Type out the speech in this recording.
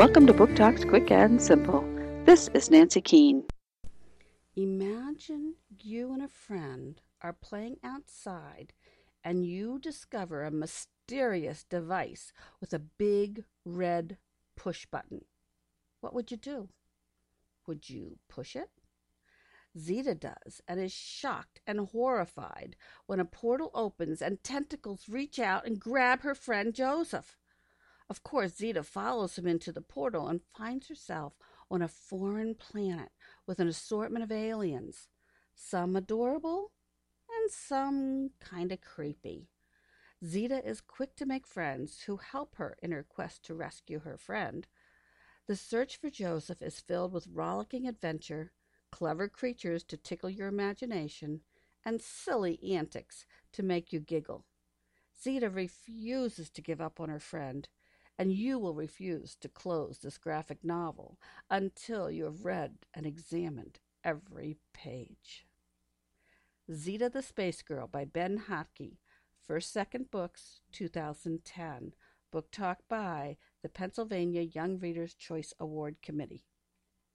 Welcome to Book Talks Quick and Simple. This is Nancy Keane. Imagine you and a friend are playing outside and you discover a mysterious device with a big red push button. What would you do? Would you push it? Zita does and is shocked and horrified when a portal opens and tentacles reach out and grab her friend Joseph. Of course, Zita follows him into the portal and finds herself on a foreign planet with an assortment of aliens, some adorable and some kind of creepy. Zita is quick to make friends who help her in her quest to rescue her friend. The search for Joseph is filled with rollicking adventure, clever creatures to tickle your imagination, and silly antics to make you giggle. Zita refuses to give up on her friend and you will refuse to close this graphic novel until you have read and examined every page. Zita the Space Girl by Ben Hatke, First Second Books, 2010. Book Talk by the Pennsylvania Young Readers' Choice Award Committee.